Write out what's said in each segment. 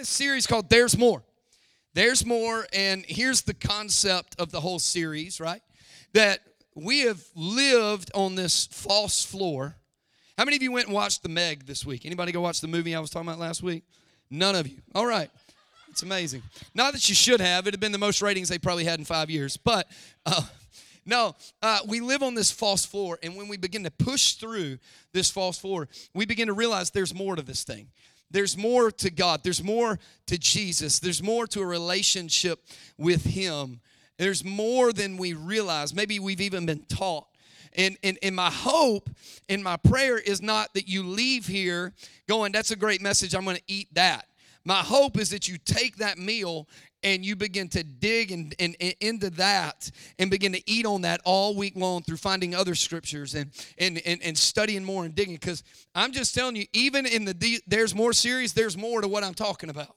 this series called There's More. There's More, and here's the concept of the whole series, right? That we have lived on this false floor. How many of you went and watched The Meg this week? Anybody go watch the movie I was talking about last week? None of you. All right. It's amazing. Not that you should have. It had been the most ratings they probably had in five years. But uh, no, uh, we live on this false floor. And when we begin to push through this false floor, we begin to realize there's more to this thing. There's more to God. There's more to Jesus. There's more to a relationship with Him. There's more than we realize. Maybe we've even been taught. And, and, and my hope and my prayer is not that you leave here going, that's a great message, I'm going to eat that. My hope is that you take that meal and you begin to dig and, and, into that and begin to eat on that all week long through finding other scriptures and, and, and, and studying more and digging. Because I'm just telling you, even in the There's More series, there's more to what I'm talking about.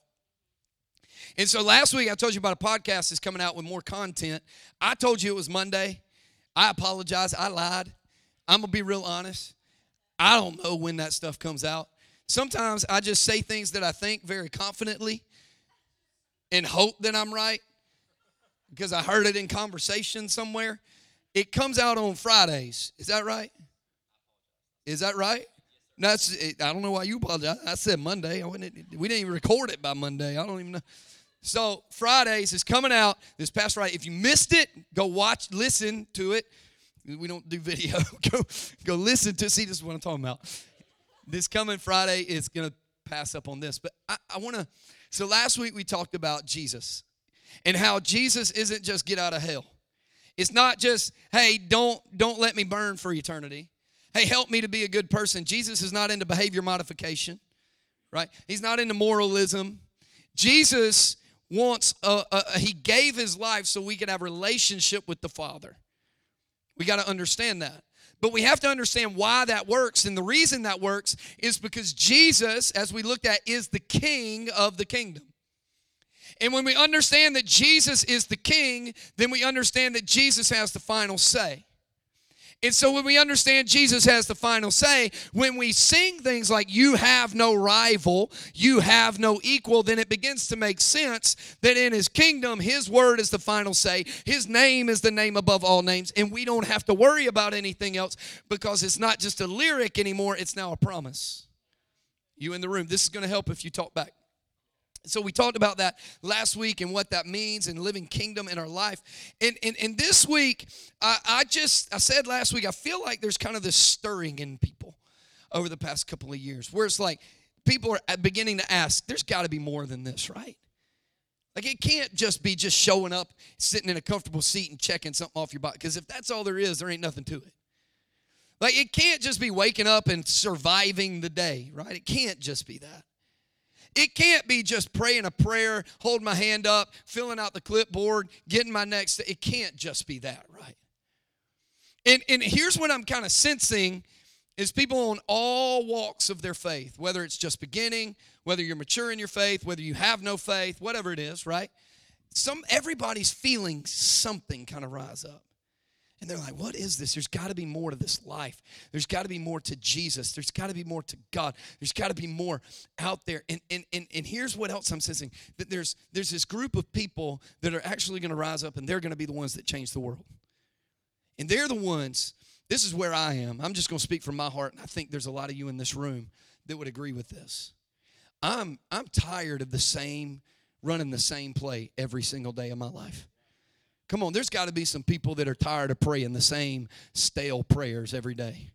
And so last week I told you about a podcast that's coming out with more content. I told you it was Monday. I apologize. I lied. I'm to be real honest. I don't know when that stuff comes out. Sometimes I just say things that I think very confidently and hope that I'm right because I heard it in conversation somewhere. It comes out on Fridays. Is that right? Is that right? That's I don't know why you apologize. I said Monday. I we didn't even record it by Monday. I don't even know. So Fridays is coming out this past Friday. If you missed it, go watch, listen to it. We don't do video. go go listen to see this is what I'm talking about this coming Friday is going to pass up on this. But I, I want to. So last week we talked about Jesus and how Jesus isn't just get out of hell. It's not just, hey, don't don't let me burn for eternity. Hey, help me to be a good person. Jesus is not into behavior modification, right? He's not into moralism. Jesus wants a, a, he gave his life so we could have relationship with the Father. We got to understand that. But we have to understand why that works. And the reason that works is because Jesus, as we looked at, is the king of the kingdom. And when we understand that Jesus is the king, then we understand that Jesus has the final say. And so when we understand Jesus has the final say, when we sing things like, You have no rival, you have no equal, then it begins to make sense that in his kingdom, his word is the final say. His name is the name above all names. And we don't have to worry about anything else because it's not just a lyric anymore, it's now a promise. You in the room, this is going to help if you talk back. So we talked about that last week and what that means and living kingdom in our life. And, and, and this week, I, I just, I said last week, I feel like there's kind of this stirring in people over the past couple of years where it's like people are beginning to ask, there's got to be more than this, right? Like it can't just be just showing up, sitting in a comfortable seat and checking something off your body. Because if that's all there is, there ain't nothing to it. Like it can't just be waking up and surviving the day, right? It can't just be that. It can't be just praying a prayer, holding my hand up, filling out the clipboard, getting my next. It can't just be that, right? And, and here's what I'm kind of sensing is people on all walks of their faith, whether it's just beginning, whether you're mature in your faith, whether you have no faith, whatever it is, right? Some everybody's feeling something kind of rise up. And they're like, what is this? There's got to be more to this life. There's got to be more to Jesus. There's got to be more to God. There's got to be more out there. And, and, and, and here's what else I'm sensing that there's, there's this group of people that are actually going to rise up and they're going to be the ones that change the world. And they're the ones, this is where I am. I'm just going to speak from my heart. And I think there's a lot of you in this room that would agree with this. I'm, I'm tired of the same, running the same play every single day of my life. Come on, there's got to be some people that are tired of praying the same stale prayers every day.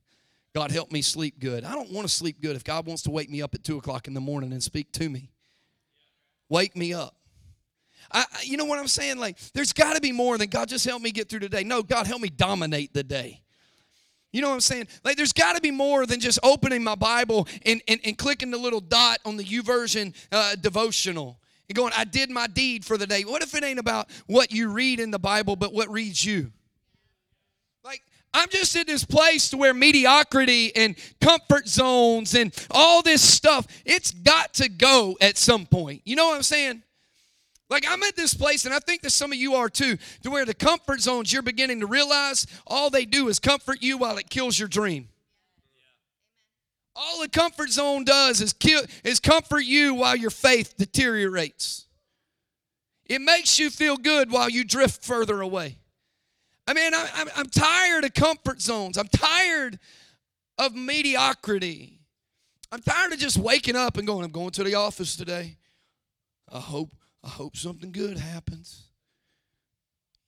God, help me sleep good. I don't want to sleep good if God wants to wake me up at 2 o'clock in the morning and speak to me. Wake me up. I, you know what I'm saying? Like, there's got to be more than God, just help me get through today. No, God, help me dominate the day. You know what I'm saying? Like, there's got to be more than just opening my Bible and, and, and clicking the little dot on the YouVersion uh, devotional and going, I did my deed for the day. What if it ain't about what you read in the Bible, but what reads you? Like, I'm just in this place to where mediocrity and comfort zones and all this stuff, it's got to go at some point. You know what I'm saying? Like, I'm at this place, and I think that some of you are too, to where the comfort zones you're beginning to realize all they do is comfort you while it kills your dream. All the comfort zone does is kill is comfort you while your faith deteriorates. It makes you feel good while you drift further away. I mean, I, I'm, I'm tired of comfort zones. I'm tired of mediocrity. I'm tired of just waking up and going, I'm going to the office today. I hope, I hope something good happens.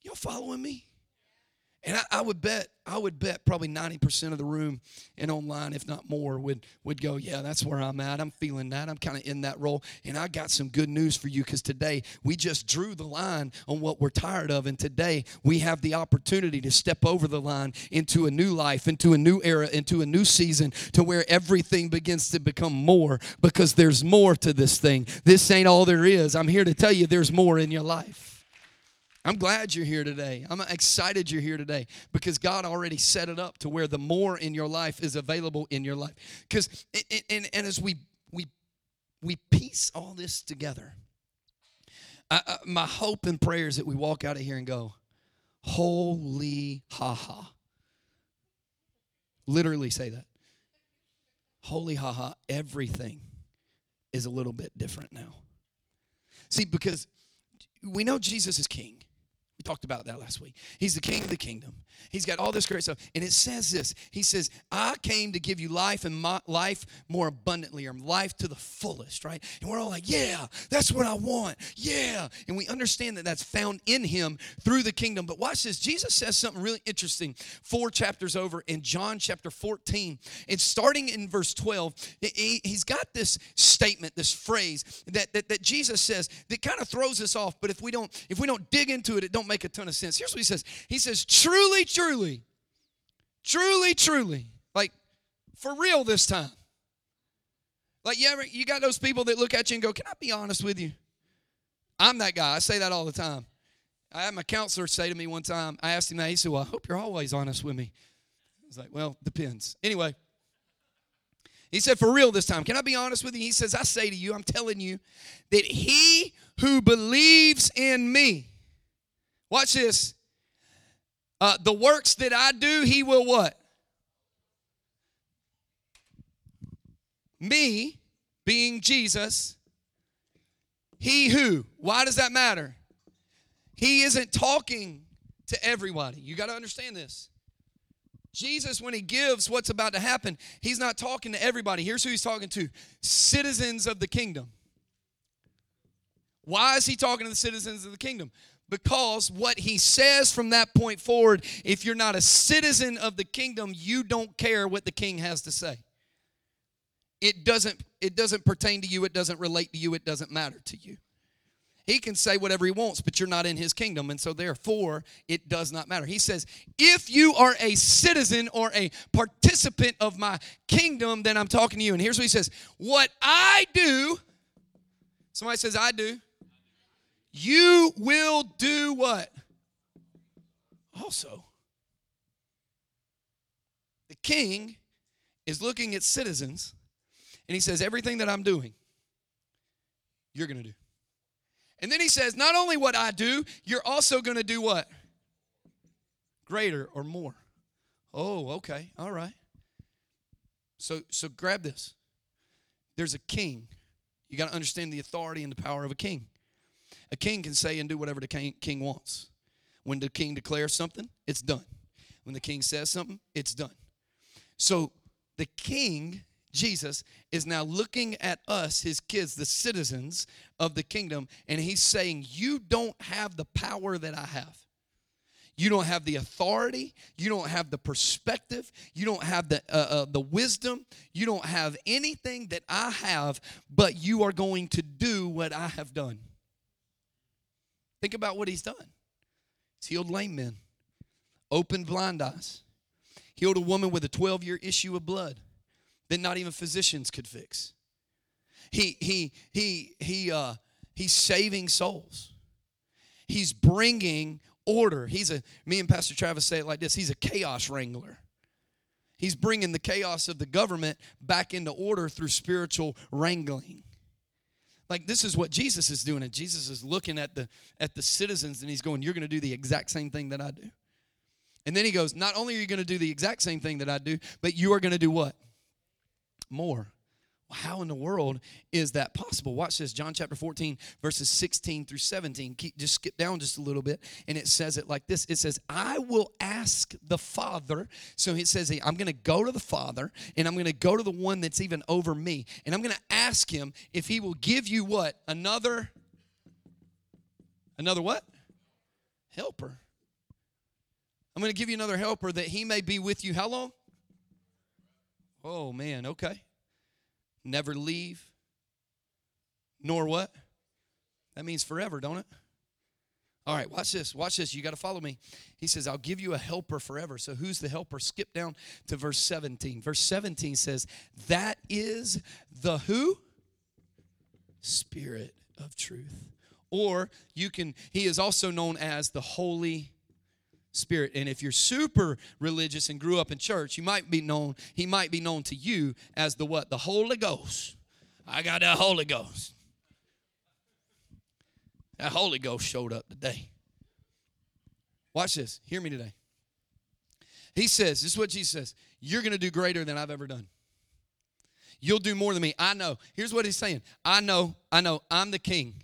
Y'all following me? And I, I, would bet, I would bet probably 90% of the room and online, if not more, would, would go, Yeah, that's where I'm at. I'm feeling that. I'm kind of in that role. And I got some good news for you because today we just drew the line on what we're tired of. And today we have the opportunity to step over the line into a new life, into a new era, into a new season to where everything begins to become more because there's more to this thing. This ain't all there is. I'm here to tell you there's more in your life. I'm glad you're here today. I'm excited you're here today because God already set it up to where the more in your life is available in your life. Because and, and as we we we piece all this together, I, I, my hope and prayer is that we walk out of here and go, "Holy ha ha." Literally say that. Holy ha ha. Everything is a little bit different now. See, because we know Jesus is King. We talked about that last week. He's the king of the kingdom. He's got all this great stuff. And it says this He says, I came to give you life and life more abundantly, or life to the fullest, right? And we're all like, yeah, that's what I want. Yeah. And we understand that that's found in Him through the kingdom. But watch this. Jesus says something really interesting four chapters over in John chapter 14. And starting in verse 12, he's got this statement, this phrase that, that, that Jesus says that kind of throws us off. But if we don't, if we don't dig into it, it don't make a ton of sense. Here's what he says He says, truly, truly, truly, truly, like for real this time. Like you ever you got those people that look at you and go, Can I be honest with you? I'm that guy. I say that all the time. I had my counselor say to me one time, I asked him that, he said, Well, I hope you're always honest with me. I was like, Well, depends. Anyway. He said, For real this time. Can I be honest with you? He says, I say to you, I'm telling you, that he who believes in me, Watch this. Uh, the works that I do, he will what? Me, being Jesus, he who. Why does that matter? He isn't talking to everybody. You got to understand this. Jesus, when he gives what's about to happen, he's not talking to everybody. Here's who he's talking to citizens of the kingdom. Why is he talking to the citizens of the kingdom? Because what he says from that point forward, if you're not a citizen of the kingdom, you don't care what the king has to say. It doesn't it doesn't pertain to you, it doesn't relate to you, it doesn't matter to you. He can say whatever he wants, but you're not in his kingdom, and so therefore it does not matter. He says, if you are a citizen or a participant of my kingdom, then I'm talking to you. And here's what he says What I do, somebody says, I do you will do what? Also, the king is looking at citizens and he says, Everything that I'm doing, you're going to do. And then he says, Not only what I do, you're also going to do what? Greater or more. Oh, okay. All right. So so grab this. There's a king. You got to understand the authority and the power of a king. A king can say and do whatever the king, king wants. When the king declares something, it's done. When the king says something, it's done. So the king, Jesus, is now looking at us, his kids, the citizens of the kingdom, and he's saying, You don't have the power that I have. You don't have the authority. You don't have the perspective. You don't have the, uh, uh, the wisdom. You don't have anything that I have, but you are going to do what I have done. Think about what he's done. He's healed lame men, opened blind eyes, healed a woman with a 12 year issue of blood that not even physicians could fix. He, he, he, he, uh, he's saving souls. He's bringing order. He's a, me and Pastor Travis say it like this he's a chaos wrangler. He's bringing the chaos of the government back into order through spiritual wrangling like this is what jesus is doing and jesus is looking at the at the citizens and he's going you're going to do the exact same thing that i do and then he goes not only are you going to do the exact same thing that i do but you are going to do what more. How in the world is that possible? Watch this. John chapter 14, verses 16 through 17. Keep, just skip down just a little bit. And it says it like this It says, I will ask the Father. So it says, I'm going to go to the Father, and I'm going to go to the one that's even over me. And I'm going to ask him if he will give you what? Another, another what? Helper. I'm going to give you another helper that he may be with you. How long? Oh, man. Okay never leave, nor what? That means forever, don't it? All right, watch this. Watch this. You got to follow me. He says, I'll give you a helper forever. So, who's the helper? Skip down to verse 17. Verse 17 says, That is the who? Spirit of truth. Or you can, he is also known as the Holy Spirit. And if you're super religious and grew up in church, you might be known, he might be known to you as the what? The Holy Ghost. I got that Holy Ghost. That Holy Ghost showed up today. Watch this. Hear me today. He says, this is what Jesus says, you're going to do greater than I've ever done. You'll do more than me. I know. Here's what he's saying. I know, I know, I'm the king.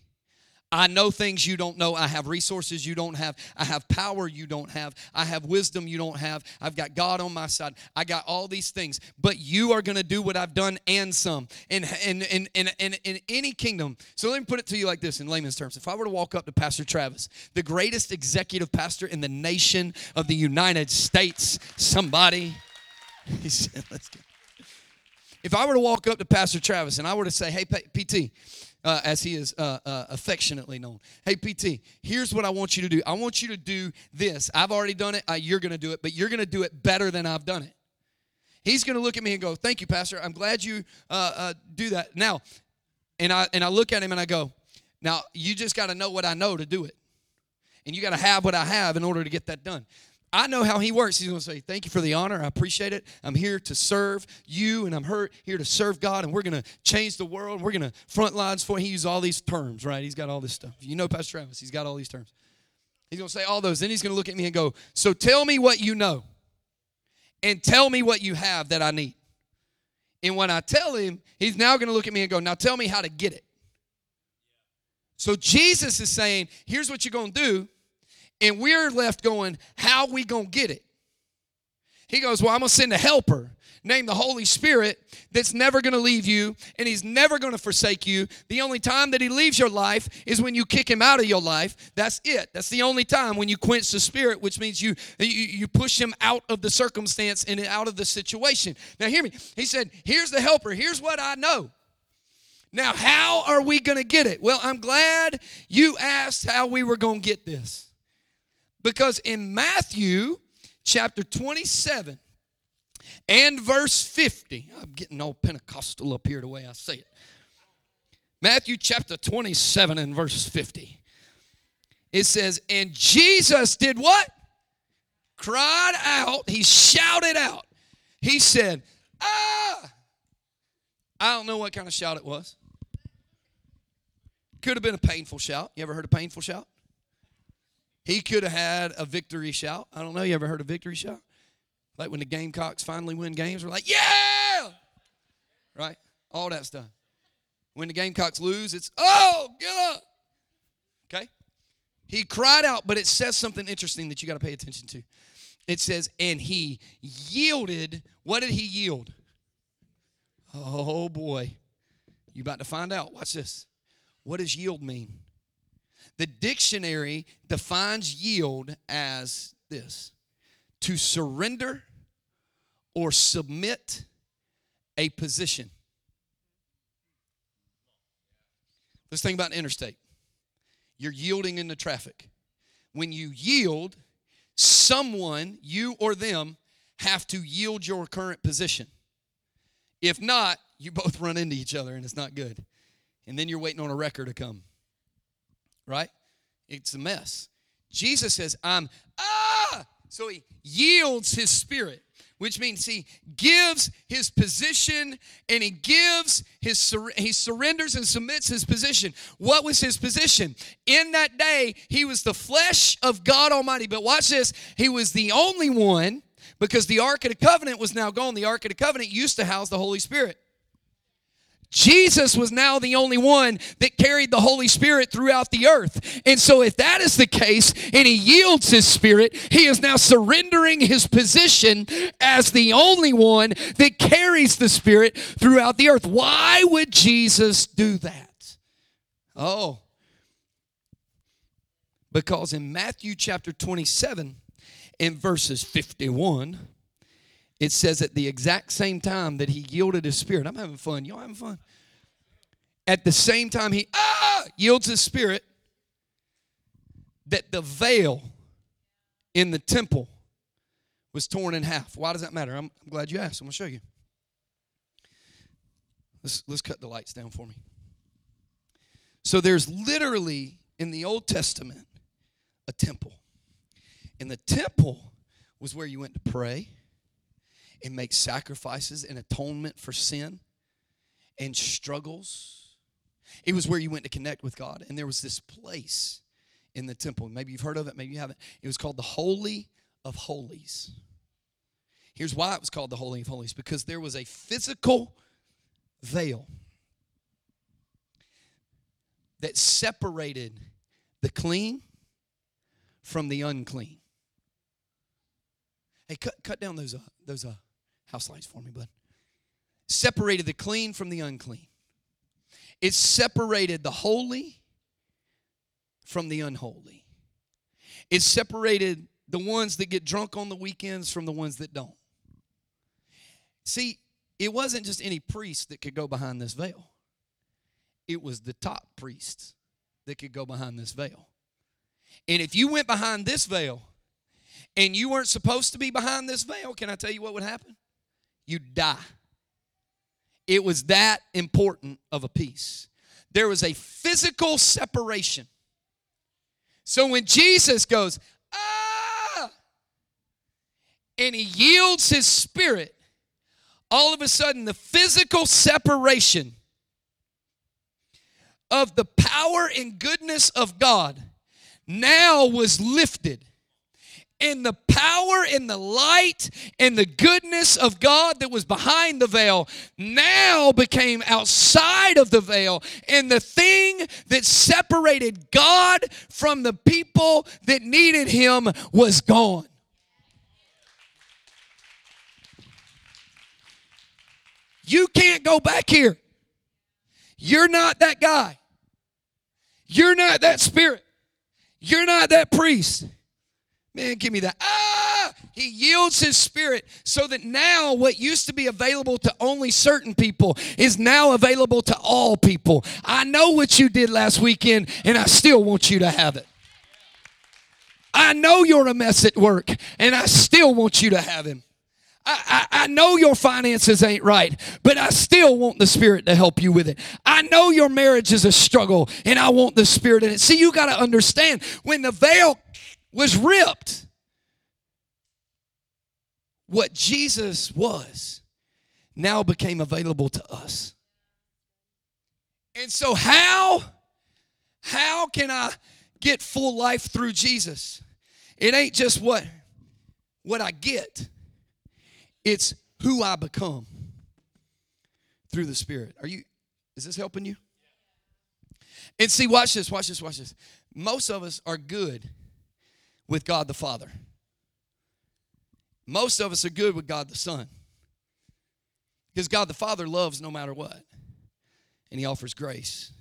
I know things you don't know. I have resources you don't have. I have power you don't have. I have wisdom you don't have. I've got God on my side. I got all these things. But you are going to do what I've done and some in, in, in, in, in, in any kingdom. So let me put it to you like this in layman's terms. If I were to walk up to Pastor Travis, the greatest executive pastor in the nation of the United States, somebody, he said, let's go. If I were to walk up to Pastor Travis and I were to say, hey, PT, uh, as he is uh, uh, affectionately known. Hey, PT, here's what I want you to do. I want you to do this. I've already done it. Uh, you're going to do it, but you're going to do it better than I've done it. He's going to look at me and go, "Thank you, Pastor. I'm glad you uh, uh, do that." Now, and I and I look at him and I go, "Now you just got to know what I know to do it, and you got to have what I have in order to get that done." I know how he works. He's going to say, Thank you for the honor. I appreciate it. I'm here to serve you, and I'm here to serve God, and we're going to change the world. We're going to front lines for He uses all these terms, right? He's got all this stuff. You know Pastor Travis, he's got all these terms. He's going to say all those. Then he's going to look at me and go, So tell me what you know, and tell me what you have that I need. And when I tell him, he's now going to look at me and go, Now tell me how to get it. So Jesus is saying, Here's what you're going to do and we're left going, How we going to get it? He goes, Well, I'm going to send a helper named the Holy Spirit that's never going to leave you and he's never going to forsake you. The only time that he leaves your life is when you kick him out of your life. That's it. That's the only time when you quench the spirit, which means you you, you push him out of the circumstance and out of the situation. Now hear me. He said, "Here's the helper. Here's what I know." Now, how are we going to get it? Well, I'm glad you asked how we were going to get this. Because in Matthew chapter 27 and verse 50, I'm getting all Pentecostal up here the way I say it. Matthew chapter 27 and verse 50. It says, And Jesus did what? Cried out. He shouted out. He said, Ah! I don't know what kind of shout it was. Could have been a painful shout. You ever heard a painful shout? He could have had a victory shout. I don't know. You ever heard a victory shout? Like when the Gamecocks finally win games, we're like, yeah! Right? All that stuff. When the Gamecocks lose, it's, oh, get up! Okay? He cried out, but it says something interesting that you got to pay attention to. It says, and he yielded. What did he yield? Oh boy. You about to find out. Watch this. What does yield mean? The dictionary defines yield as this to surrender or submit a position. Let's think about interstate. You're yielding into traffic. When you yield, someone, you or them, have to yield your current position. If not, you both run into each other and it's not good. And then you're waiting on a wrecker to come right? It's a mess. Jesus says, I'm, ah! So he yields his spirit, which means he gives his position and he gives his, he surrenders and submits his position. What was his position? In that day, he was the flesh of God Almighty. But watch this, he was the only one because the Ark of the Covenant was now gone. The Ark of the Covenant used to house the Holy Spirit. Jesus was now the only one that carried the Holy Spirit throughout the earth. And so, if that is the case, and he yields his spirit, he is now surrendering his position as the only one that carries the Spirit throughout the earth. Why would Jesus do that? Oh, because in Matthew chapter 27, in verses 51, it says at the exact same time that he yielded his spirit. I'm having fun. Y'all having fun? At the same time he ah, yields his spirit, that the veil in the temple was torn in half. Why does that matter? I'm, I'm glad you asked. I'm going to show you. Let's, let's cut the lights down for me. So there's literally in the Old Testament a temple. And the temple was where you went to pray and make sacrifices and atonement for sin and struggles. It was where you went to connect with God. And there was this place in the temple. Maybe you've heard of it, maybe you haven't. It was called the Holy of Holies. Here's why it was called the Holy of Holies because there was a physical veil that separated the clean from the unclean. Hey, cut, cut down those, uh, those uh, house lights for me, bud. Separated the clean from the unclean. It separated the holy from the unholy. It separated the ones that get drunk on the weekends from the ones that don't. See, it wasn't just any priest that could go behind this veil, it was the top priests that could go behind this veil. And if you went behind this veil and you weren't supposed to be behind this veil, can I tell you what would happen? You'd die. It was that important of a piece. There was a physical separation. So when Jesus goes, ah, and he yields his spirit, all of a sudden the physical separation of the power and goodness of God now was lifted and the power and the light and the goodness of God that was behind the veil now became outside of the veil. And the thing that separated God from the people that needed Him was gone. You can't go back here. You're not that guy. You're not that spirit. You're not that priest. Man, give me that. Ah! He yields his spirit so that now what used to be available to only certain people is now available to all people. I know what you did last weekend, and I still want you to have it. I know you're a mess at work, and I still want you to have him. I, I, I, know your finances ain't right, but I still want the Spirit to help you with it. I know your marriage is a struggle, and I want the Spirit in it. See, you got to understand when the veil was ripped, what Jesus was now became available to us. And so, how, how can I get full life through Jesus? It ain't just what, what I get it's who I become through the Spirit. Are you, is this helping you? And see, watch this, watch this, watch this. Most of us are good with God the Father. Most of us are good with God the Son. Because God the Father loves no matter what. And He offers grace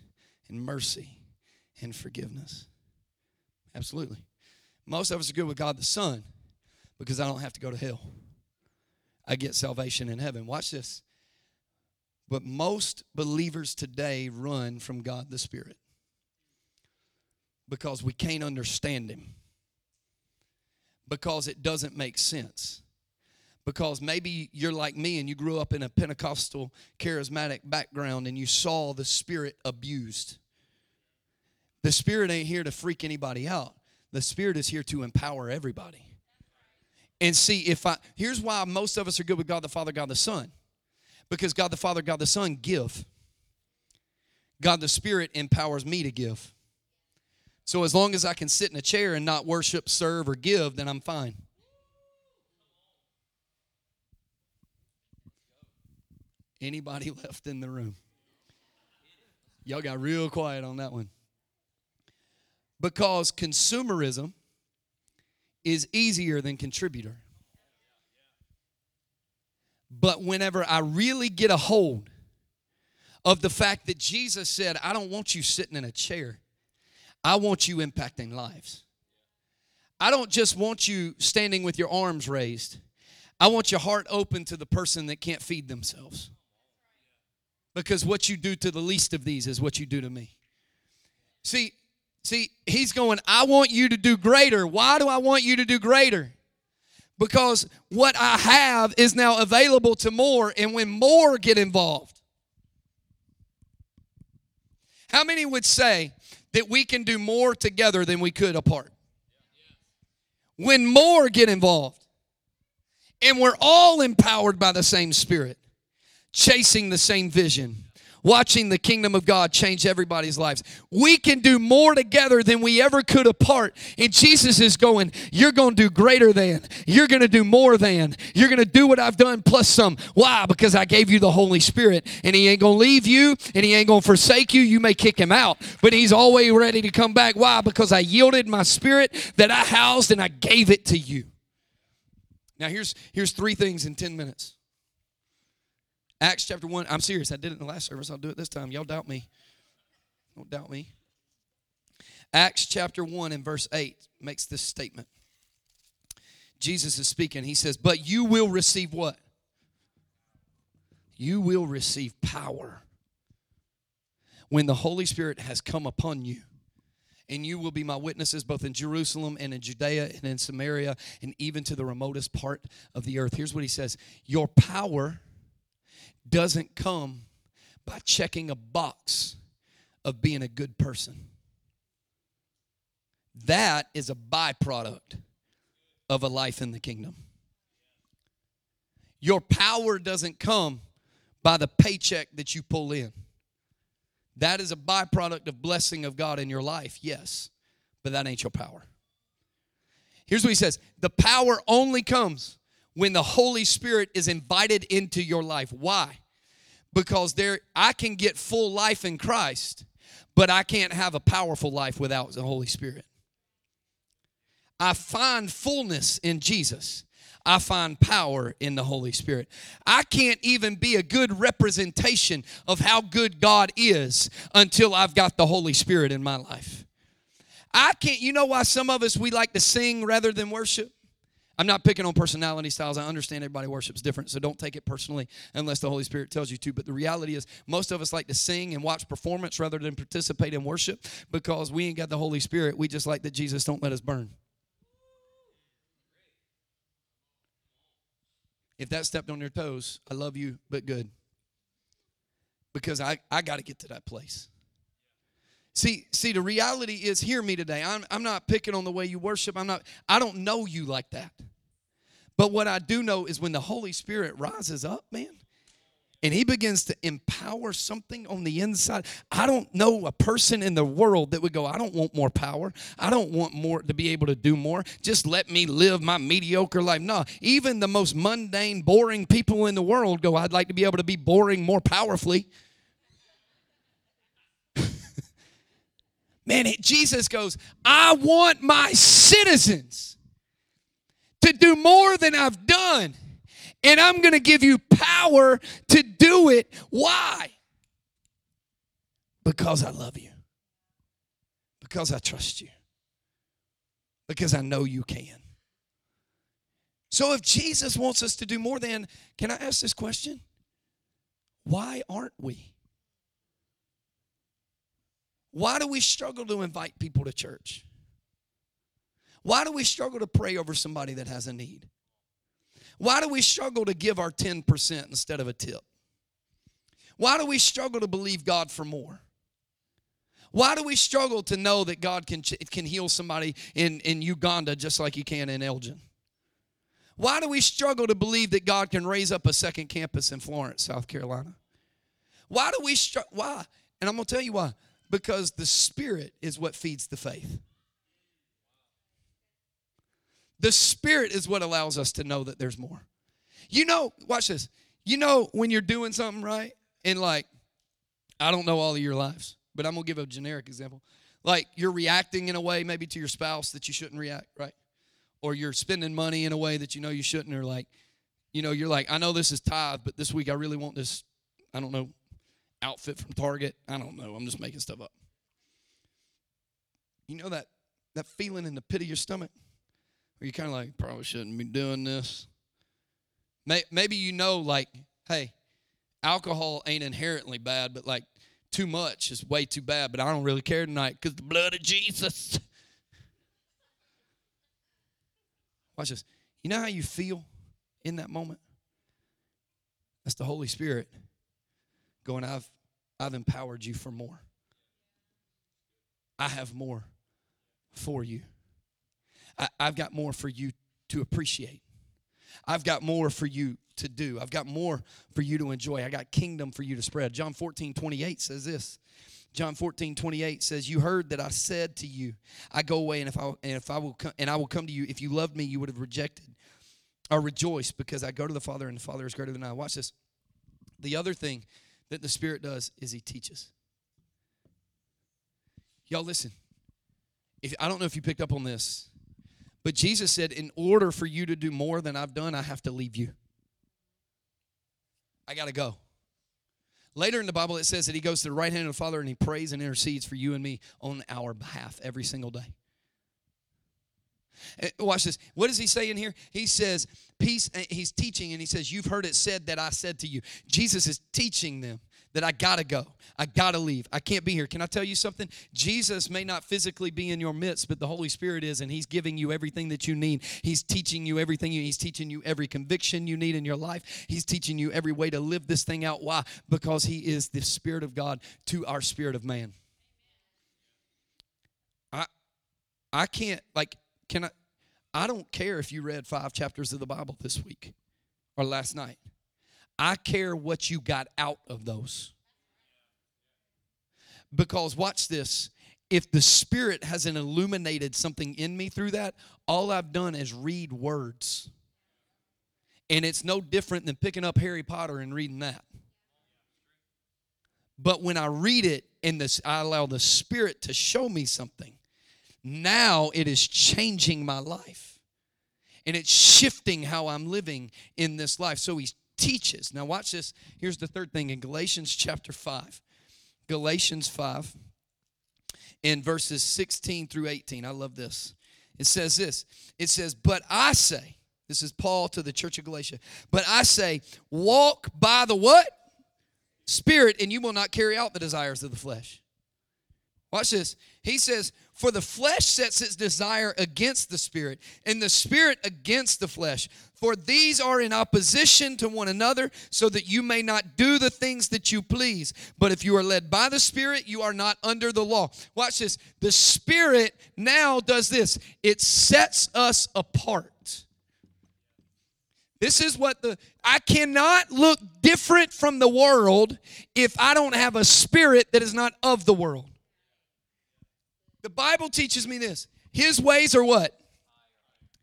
and mercy and forgiveness. Absolutely. Most of us are good with God the Son because I don't have to go to hell. I get salvation in heaven. Watch this. But most believers today run from God the Spirit because we can't understand Him, because it doesn't make sense. Because maybe you're like me and you grew up in a Pentecostal charismatic background and you saw the Spirit abused. The Spirit ain't here to freak anybody out, the Spirit is here to empower everybody and see if I, here's why most of us are good with God the Father, God the Son. Because God the Father, God the Son give. God the Spirit empowers me to give. So as long as I can sit in a chair and not worship, serve, or give, then I'm fine. Anybody left in the room? Y'all got real quiet on that one. Because consumerism is easier than contributor. But whenever I really get a hold of the fact that Jesus said, I don't want you sitting in a chair, I want you impacting lives. I don't just want you standing with your arms raised. I want your heart open to the person that can't feed themselves. Because what you do to the least of these is what you do to me. See, see, he's going, I want you to do greater. Why do I want you to do greater? Because what I have is now available to more, and when more get involved, how many would say that we can do more together than we could apart? When more get involved, and we're all empowered by the same Spirit, chasing the same vision, watching the kingdom of God change everybody's lives. We can do more together than we ever could apart. And Jesus is going, You're going to do greater than, you're going to do more than, you're going to do what I've done plus some. Why? Because I gave you the Holy Spirit, and He ain't going to leave you, and He ain't going to forsake you. You may kick Him out, but He's always ready to come back. Why? Because I yielded my spirit that I housed and I gave it to you. Now, here's, here's three things in 10 minutes. Acts chapter 1. I'm serious. I did it in the last service. I'll do it this time. Y'all doubt me. Don't doubt me. Acts chapter 1 and verse 8 makes this statement. Jesus is speaking. He says, But you will receive what? You will receive power when the Holy Spirit has come upon you. And you will be my witnesses both in Jerusalem and in Judea and in Samaria and even to the remotest part of the earth. Here's what he says Your power doesn't come by checking a box of being a good person. That is a byproduct of a life in the kingdom. Your power doesn't come by the paycheck that you pull in. That is a byproduct of blessing of God in your life, yes, but that ain't your power. Here's what he says the power only comes when the Holy Spirit is invited into your life. Why? Because there I can get full life in Christ, but I can't have a powerful life without the Holy Spirit. I find fullness in Jesus. I find power in the Holy Spirit. I can't even be a good representation of how good God is until I've got the Holy Spirit in my life. I can't, you know why some of us we like to sing rather than worship? I'm not picking on personality styles. I understand everybody worships different, so don't take it personally unless the Holy Spirit tells you to. But the reality is, most of us like to sing and watch performance rather than participate in worship because we ain't got the Holy Spirit. We just like that Jesus don't let us burn. If that stepped on your toes, I love you, but good. Because I, I got to get to that place. See, see, the reality is, hear me today. I'm, I'm not picking on the way you worship. I'm not, I don't know you like that. But what I do know is when the Holy Spirit rises up, man, and he begins to empower something on the inside. I don't know a person in the world that would go, I don't want more power. I don't want more to be able to do more. Just let me live my mediocre life. No, even the most mundane, boring people in the world go, I'd like to be able to be boring more powerfully. Man, Jesus goes, I want my citizens to do more than I've done. And I'm going to give you power to do it. Why? Because I love you. Because I trust you. Because I know you can. So if Jesus wants us to do more than, can I ask this question? Why aren't we? Why do we struggle to invite people to church? Why do we struggle to pray over somebody that has a need? Why do we struggle to give our 10% instead of a tip? Why do we struggle to believe God for more? Why do we struggle to know that God can, can heal somebody in, in Uganda just like He can in Elgin? Why do we struggle to believe that God can raise up a second campus in Florence, South Carolina? Why do we struggle? Why? And I'm going to tell you why because the Spirit is what feeds the faith. The Spirit is what allows us to know that there's more. You know, watch this. You know, when you're doing something right, and like, I don't know all of your lives, but I'm to give a generic example. Like you're reacting in a way maybe to your spouse that you shouldn't react, right? Or you're spending money in a way that you know you shouldn't, or like, you know, you're like, I know this is tithe, but this week I really want this, I don't know, outfit from Target. I don't know. I'm just making stuff up. You know that that feeling in the pit of your stomach where you kind of like, probably shouldn't be doing this. Maybe you know, like, hey, alcohol ain't inherently bad, but like too much is way too bad, but I don't really care tonight because the blood of Jesus. Watch this. You know how you feel in that moment? That's the Holy Spirit going, I've, I've empowered you for more. I have more for you. I, I've got more for you to appreciate. I've got more for you to do. I've got more for you to enjoy. I got kingdom for you to spread. John 14, 28 says this. John 14, 28 says, You heard that I said to you, I go away, and if I and if I will come and I will come to you, if you loved me, you would have rejected or rejoiced, because I go to the Father, and the Father is greater than I. Watch this. The other thing that the Spirit does is He teaches. Y'all listen. If I don't know if you picked up on this, but Jesus said, In order for you to do more than I've done, I have to leave you. I got to go. Later in the Bible, it says that he goes to the right hand of the Father and he prays and intercedes for you and me on our behalf every single day. Eh, watch this. What does he say in here? He says, Peace. Eh, he's teaching and he says, You've heard it said that I said to you. Jesus is teaching them that I gotta go. I gotta leave. I can't be here. Can I tell you something? Jesus may not physically be in your midst, but the Holy Spirit is, and He's giving you everything that you need. He's teaching you everything He's teaching you every conviction you need in your life. He's teaching you every way to live this thing out. Why? Because He is the Spirit of God to our spirit of man. I I can't like can I I don't care if you read five chapters of the Bible this week or last night. I care what you got out of those. Because watch this. If the Spirit hasn't illuminated something in me through that, all I've done is read words. And it's no different than picking up Harry Potter and reading that. But when I read it and this, I allow the Spirit to show me something, now it is changing my life. And it's shifting how I'm living in this life. So he teaches. Now, watch this. Here's the third thing in Galatians chapter 5. Galatians 5, in verses 16 through 18. I love this. It says this It says, But I say, this is Paul to the church of Galatia, but I say, walk by the what? Spirit, and you will not carry out the desires of the flesh. Watch this. He says, For the flesh sets its desire against the spirit, and the spirit against the flesh. For these are in opposition to one another, so that you may not do the things that you please. But if you are led by the Spirit, you are not under the law. Watch this. The Spirit now does this it sets us apart. This is what the I cannot look different from the world if I don't have a spirit that is not of the world. The Bible teaches me this. His ways are what?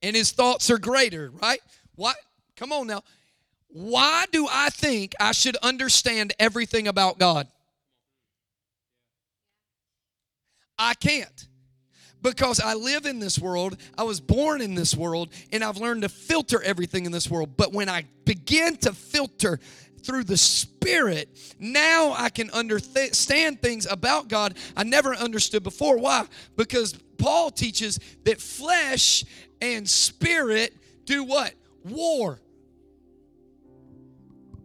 And his thoughts are greater, right? What? Come on now. Why do I think I should understand everything about God? I can't. Because I live in this world, I was born in this world, and I've learned to filter everything in this world. But when I begin to filter through the Spirit, now I can understand things about God I never understood before. Why? Because Paul teaches that flesh and spirit do what? War.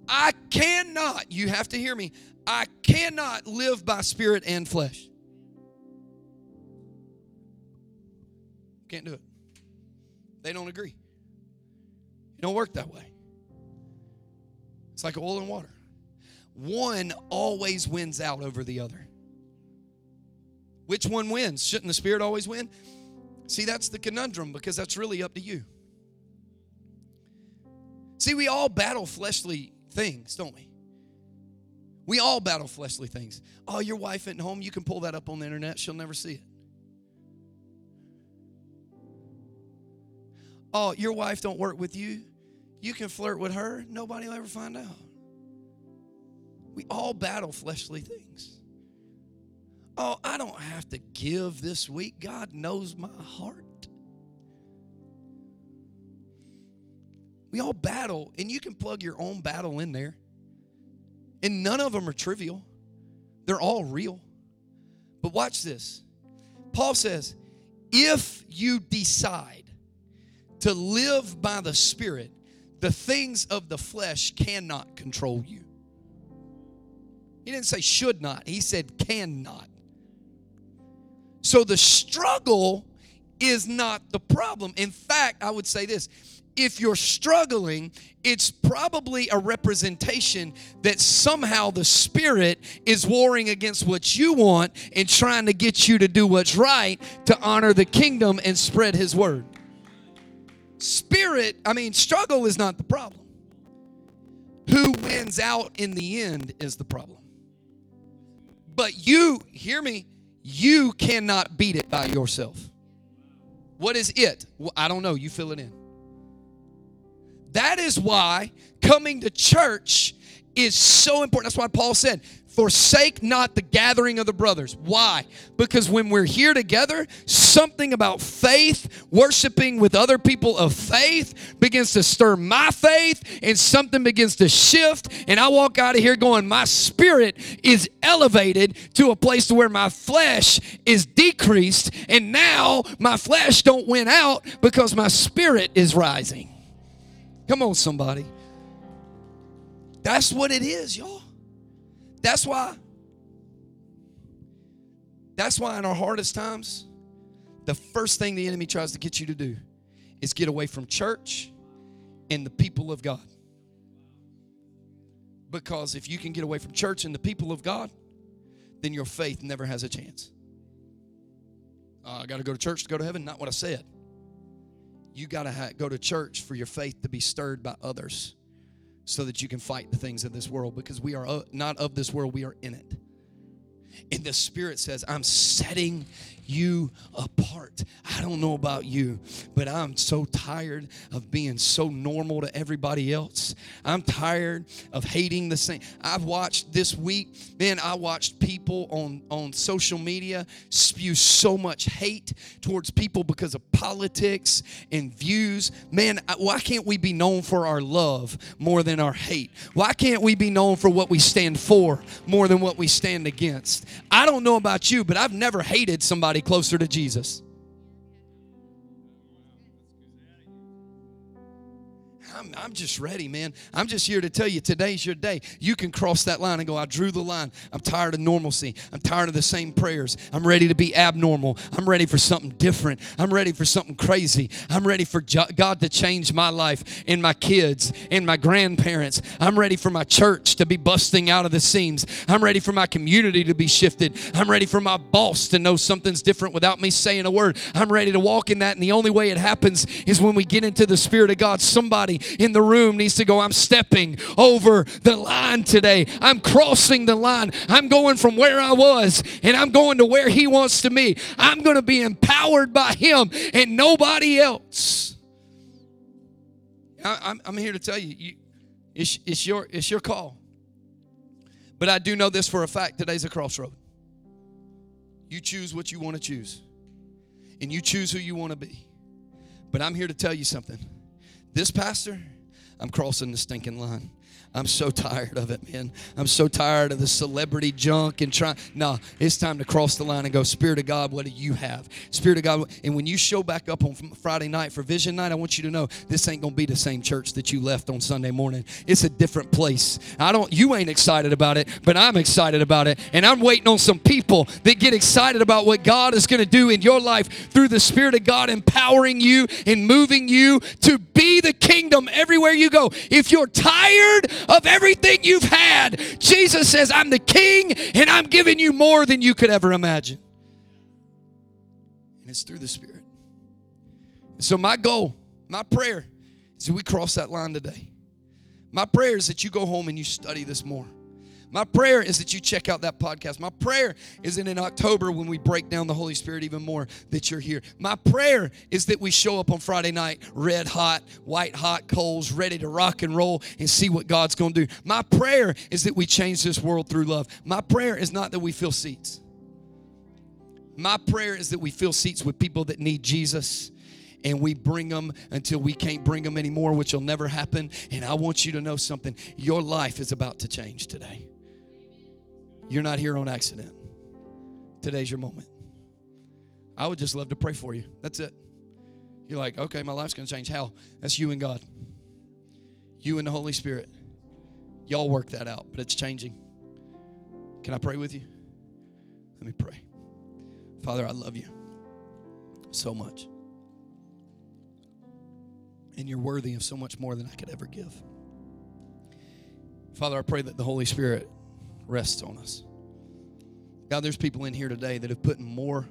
I cannot, you have to hear me, I cannot live by spirit and flesh. Can't do it. They don't agree. It don't work that way. It's like oil and water. One always wins out over the other. Which one wins? Shouldn't the Spirit always win? See, that's the conundrum because that's really up to you. See, we all battle fleshly things, don't we? We all battle fleshly things. Oh, your wife at home, you can pull that up on the internet, she'll never see it. Oh, your wife don't work with you. You can flirt with her, nobody will ever find out. We all battle fleshly things. Oh, I don't have to give this week. God knows my heart. We all battle, and you can plug your own battle in there. And none of them are trivial, they're all real. But watch this. Paul says, if you decide to live by the Spirit, the things of the flesh cannot control you. He didn't say should not, he said cannot. So the struggle is not the problem. In fact, I would say this if you're struggling, it's probably a representation that somehow the Spirit is warring against what you want and trying to get you to do what's right to honor the kingdom and spread His word. Spirit, I mean, struggle is not the problem. Who wins out in the end is the problem. But you, hear me, you cannot beat it by yourself. What is it? Well, I don't know. You fill it in. That is why coming to church is so important. That's why Paul said, Forsake not the gathering of the brothers. Why? Because when we're here together, something about faith, worshiping with other people of faith, begins to stir my faith, and something begins to shift. And I walk out of here going, My spirit is elevated to a place to where my flesh is decreased. And now my flesh don't win out because my spirit is rising. Come on, somebody. That's what it is, y'all. That's why. That's why in our hardest times, the first thing the enemy tries to get you to do is get away from church and the people of God. Because if you can get away from church and the people of God, then your faith never has a chance. Uh, I got to go to church to go to heaven. Not what I said. You got to ha- go to church for your faith to be stirred by others so that you can fight the things of this world because we are uh, not of this world, we are in it. And the Spirit says, I'm setting you apart. I don't know about you, but I'm so tired of being so normal to everybody else. I'm tired of hating the same. I've watched this week, man, I watched people on, on social media spew so much hate towards people because of politics and views. Man, why can't we be known for our love more than our hate? Why can't we be known for what we stand for more than what we stand against? I don't know about you, but I've never hated somebody closer to Jesus. I'm, I'm just ready, man. I'm just here to tell you today's your day. You can cross that line and go, I drew the line. I'm tired of normalcy. I'm tired of the same prayers. I'm ready to be abnormal. I'm ready for something different. I'm ready for something crazy. I'm ready for God to change my life and my kids and my grandparents. I'm ready for my church to be busting out of the seams. I'm ready for my community to be shifted. I'm ready for my boss to know something's different without me saying a word. I'm ready to walk in that. And the only way it happens is when we get into the Spirit of God. Somebody in the room needs to go, I'm stepping over the line today. I'm crossing the line. I'm going from where I was and I'm going to where He wants to be. I'm going to be empowered by Him and nobody else. I, am here to tell you, you it's, it's, your, it's your call. But I do know this for a fact today's a crossroad. You choose what you want to choose, and you choose who you want to be. But I'm here to tell you something this pastor, I'm crossing the stinking line. I'm so tired of it, man. I'm so tired of the celebrity junk and trying. Nah, it's time to cross the line and go, Spirit of God, what do you have? Spirit of God. And when you show back up on Friday night for Vision Night, I want you to know this ain't going to be the same church that you left on Sunday morning. It's a different place. I don't, you ain't excited about it, but I'm excited about it. And I'm waiting on some people that get excited about what God is going to do in your life through the Spirit of God empowering you and moving you to be the kingdom everywhere you go. If you're tired of everything you've had. Jesus says, I'm the king and I'm giving you more than you could ever imagine. And it's through the Spirit. So, my goal, my prayer is that we cross that line today. My prayer is that you go home and you study this more. My prayer is that you check out that podcast. My prayer is that in October, when we break down the Holy Spirit even more, that you're here. My prayer is that we show up on Friday night red hot, white hot coals, ready to rock and roll and see what God's going to do. My prayer is that we change this world through love. My prayer is not that we fill seats. My prayer is that we fill seats with people that need Jesus and we bring them until we can't bring them anymore, which will never happen. And I want you to know something your life is about to change today. You're not here on accident. Today's your moment. I would just love to pray for you. That's it. You're like, okay, my life's going to change. How? That's you and God. You and the Holy Spirit. Y'all work that out, but it's changing. Can I pray with you? Let me pray. Father, I love you so much. And you're worthy of so much more than I could ever give. Father, I pray that the Holy Spirit rests on us. God, there's people in here today that have put more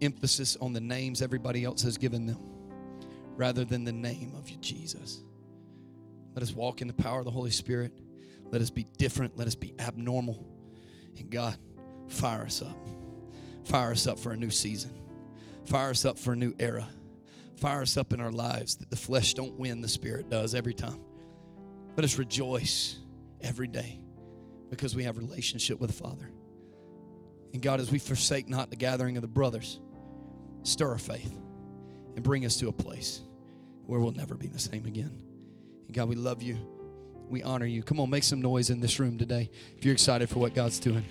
emphasis on the names everybody else has given them rather than the name of Jesus. Let us walk in the power of the Holy Spirit. Let us be different. Let us be abnormal. And God, fire us up. Fire us up for a new season. Fire us up for a new era. Fire us up in our lives that the flesh don't win, the Spirit does every time. Let us rejoice every day because we have relationship with the Father. And God, as we forsake not the gathering of the brothers, stir our faith and bring us to a place where we'll never be the same again. And God, we love you. We honor you. Come on, make some noise in this room today if you're excited for what God's doing.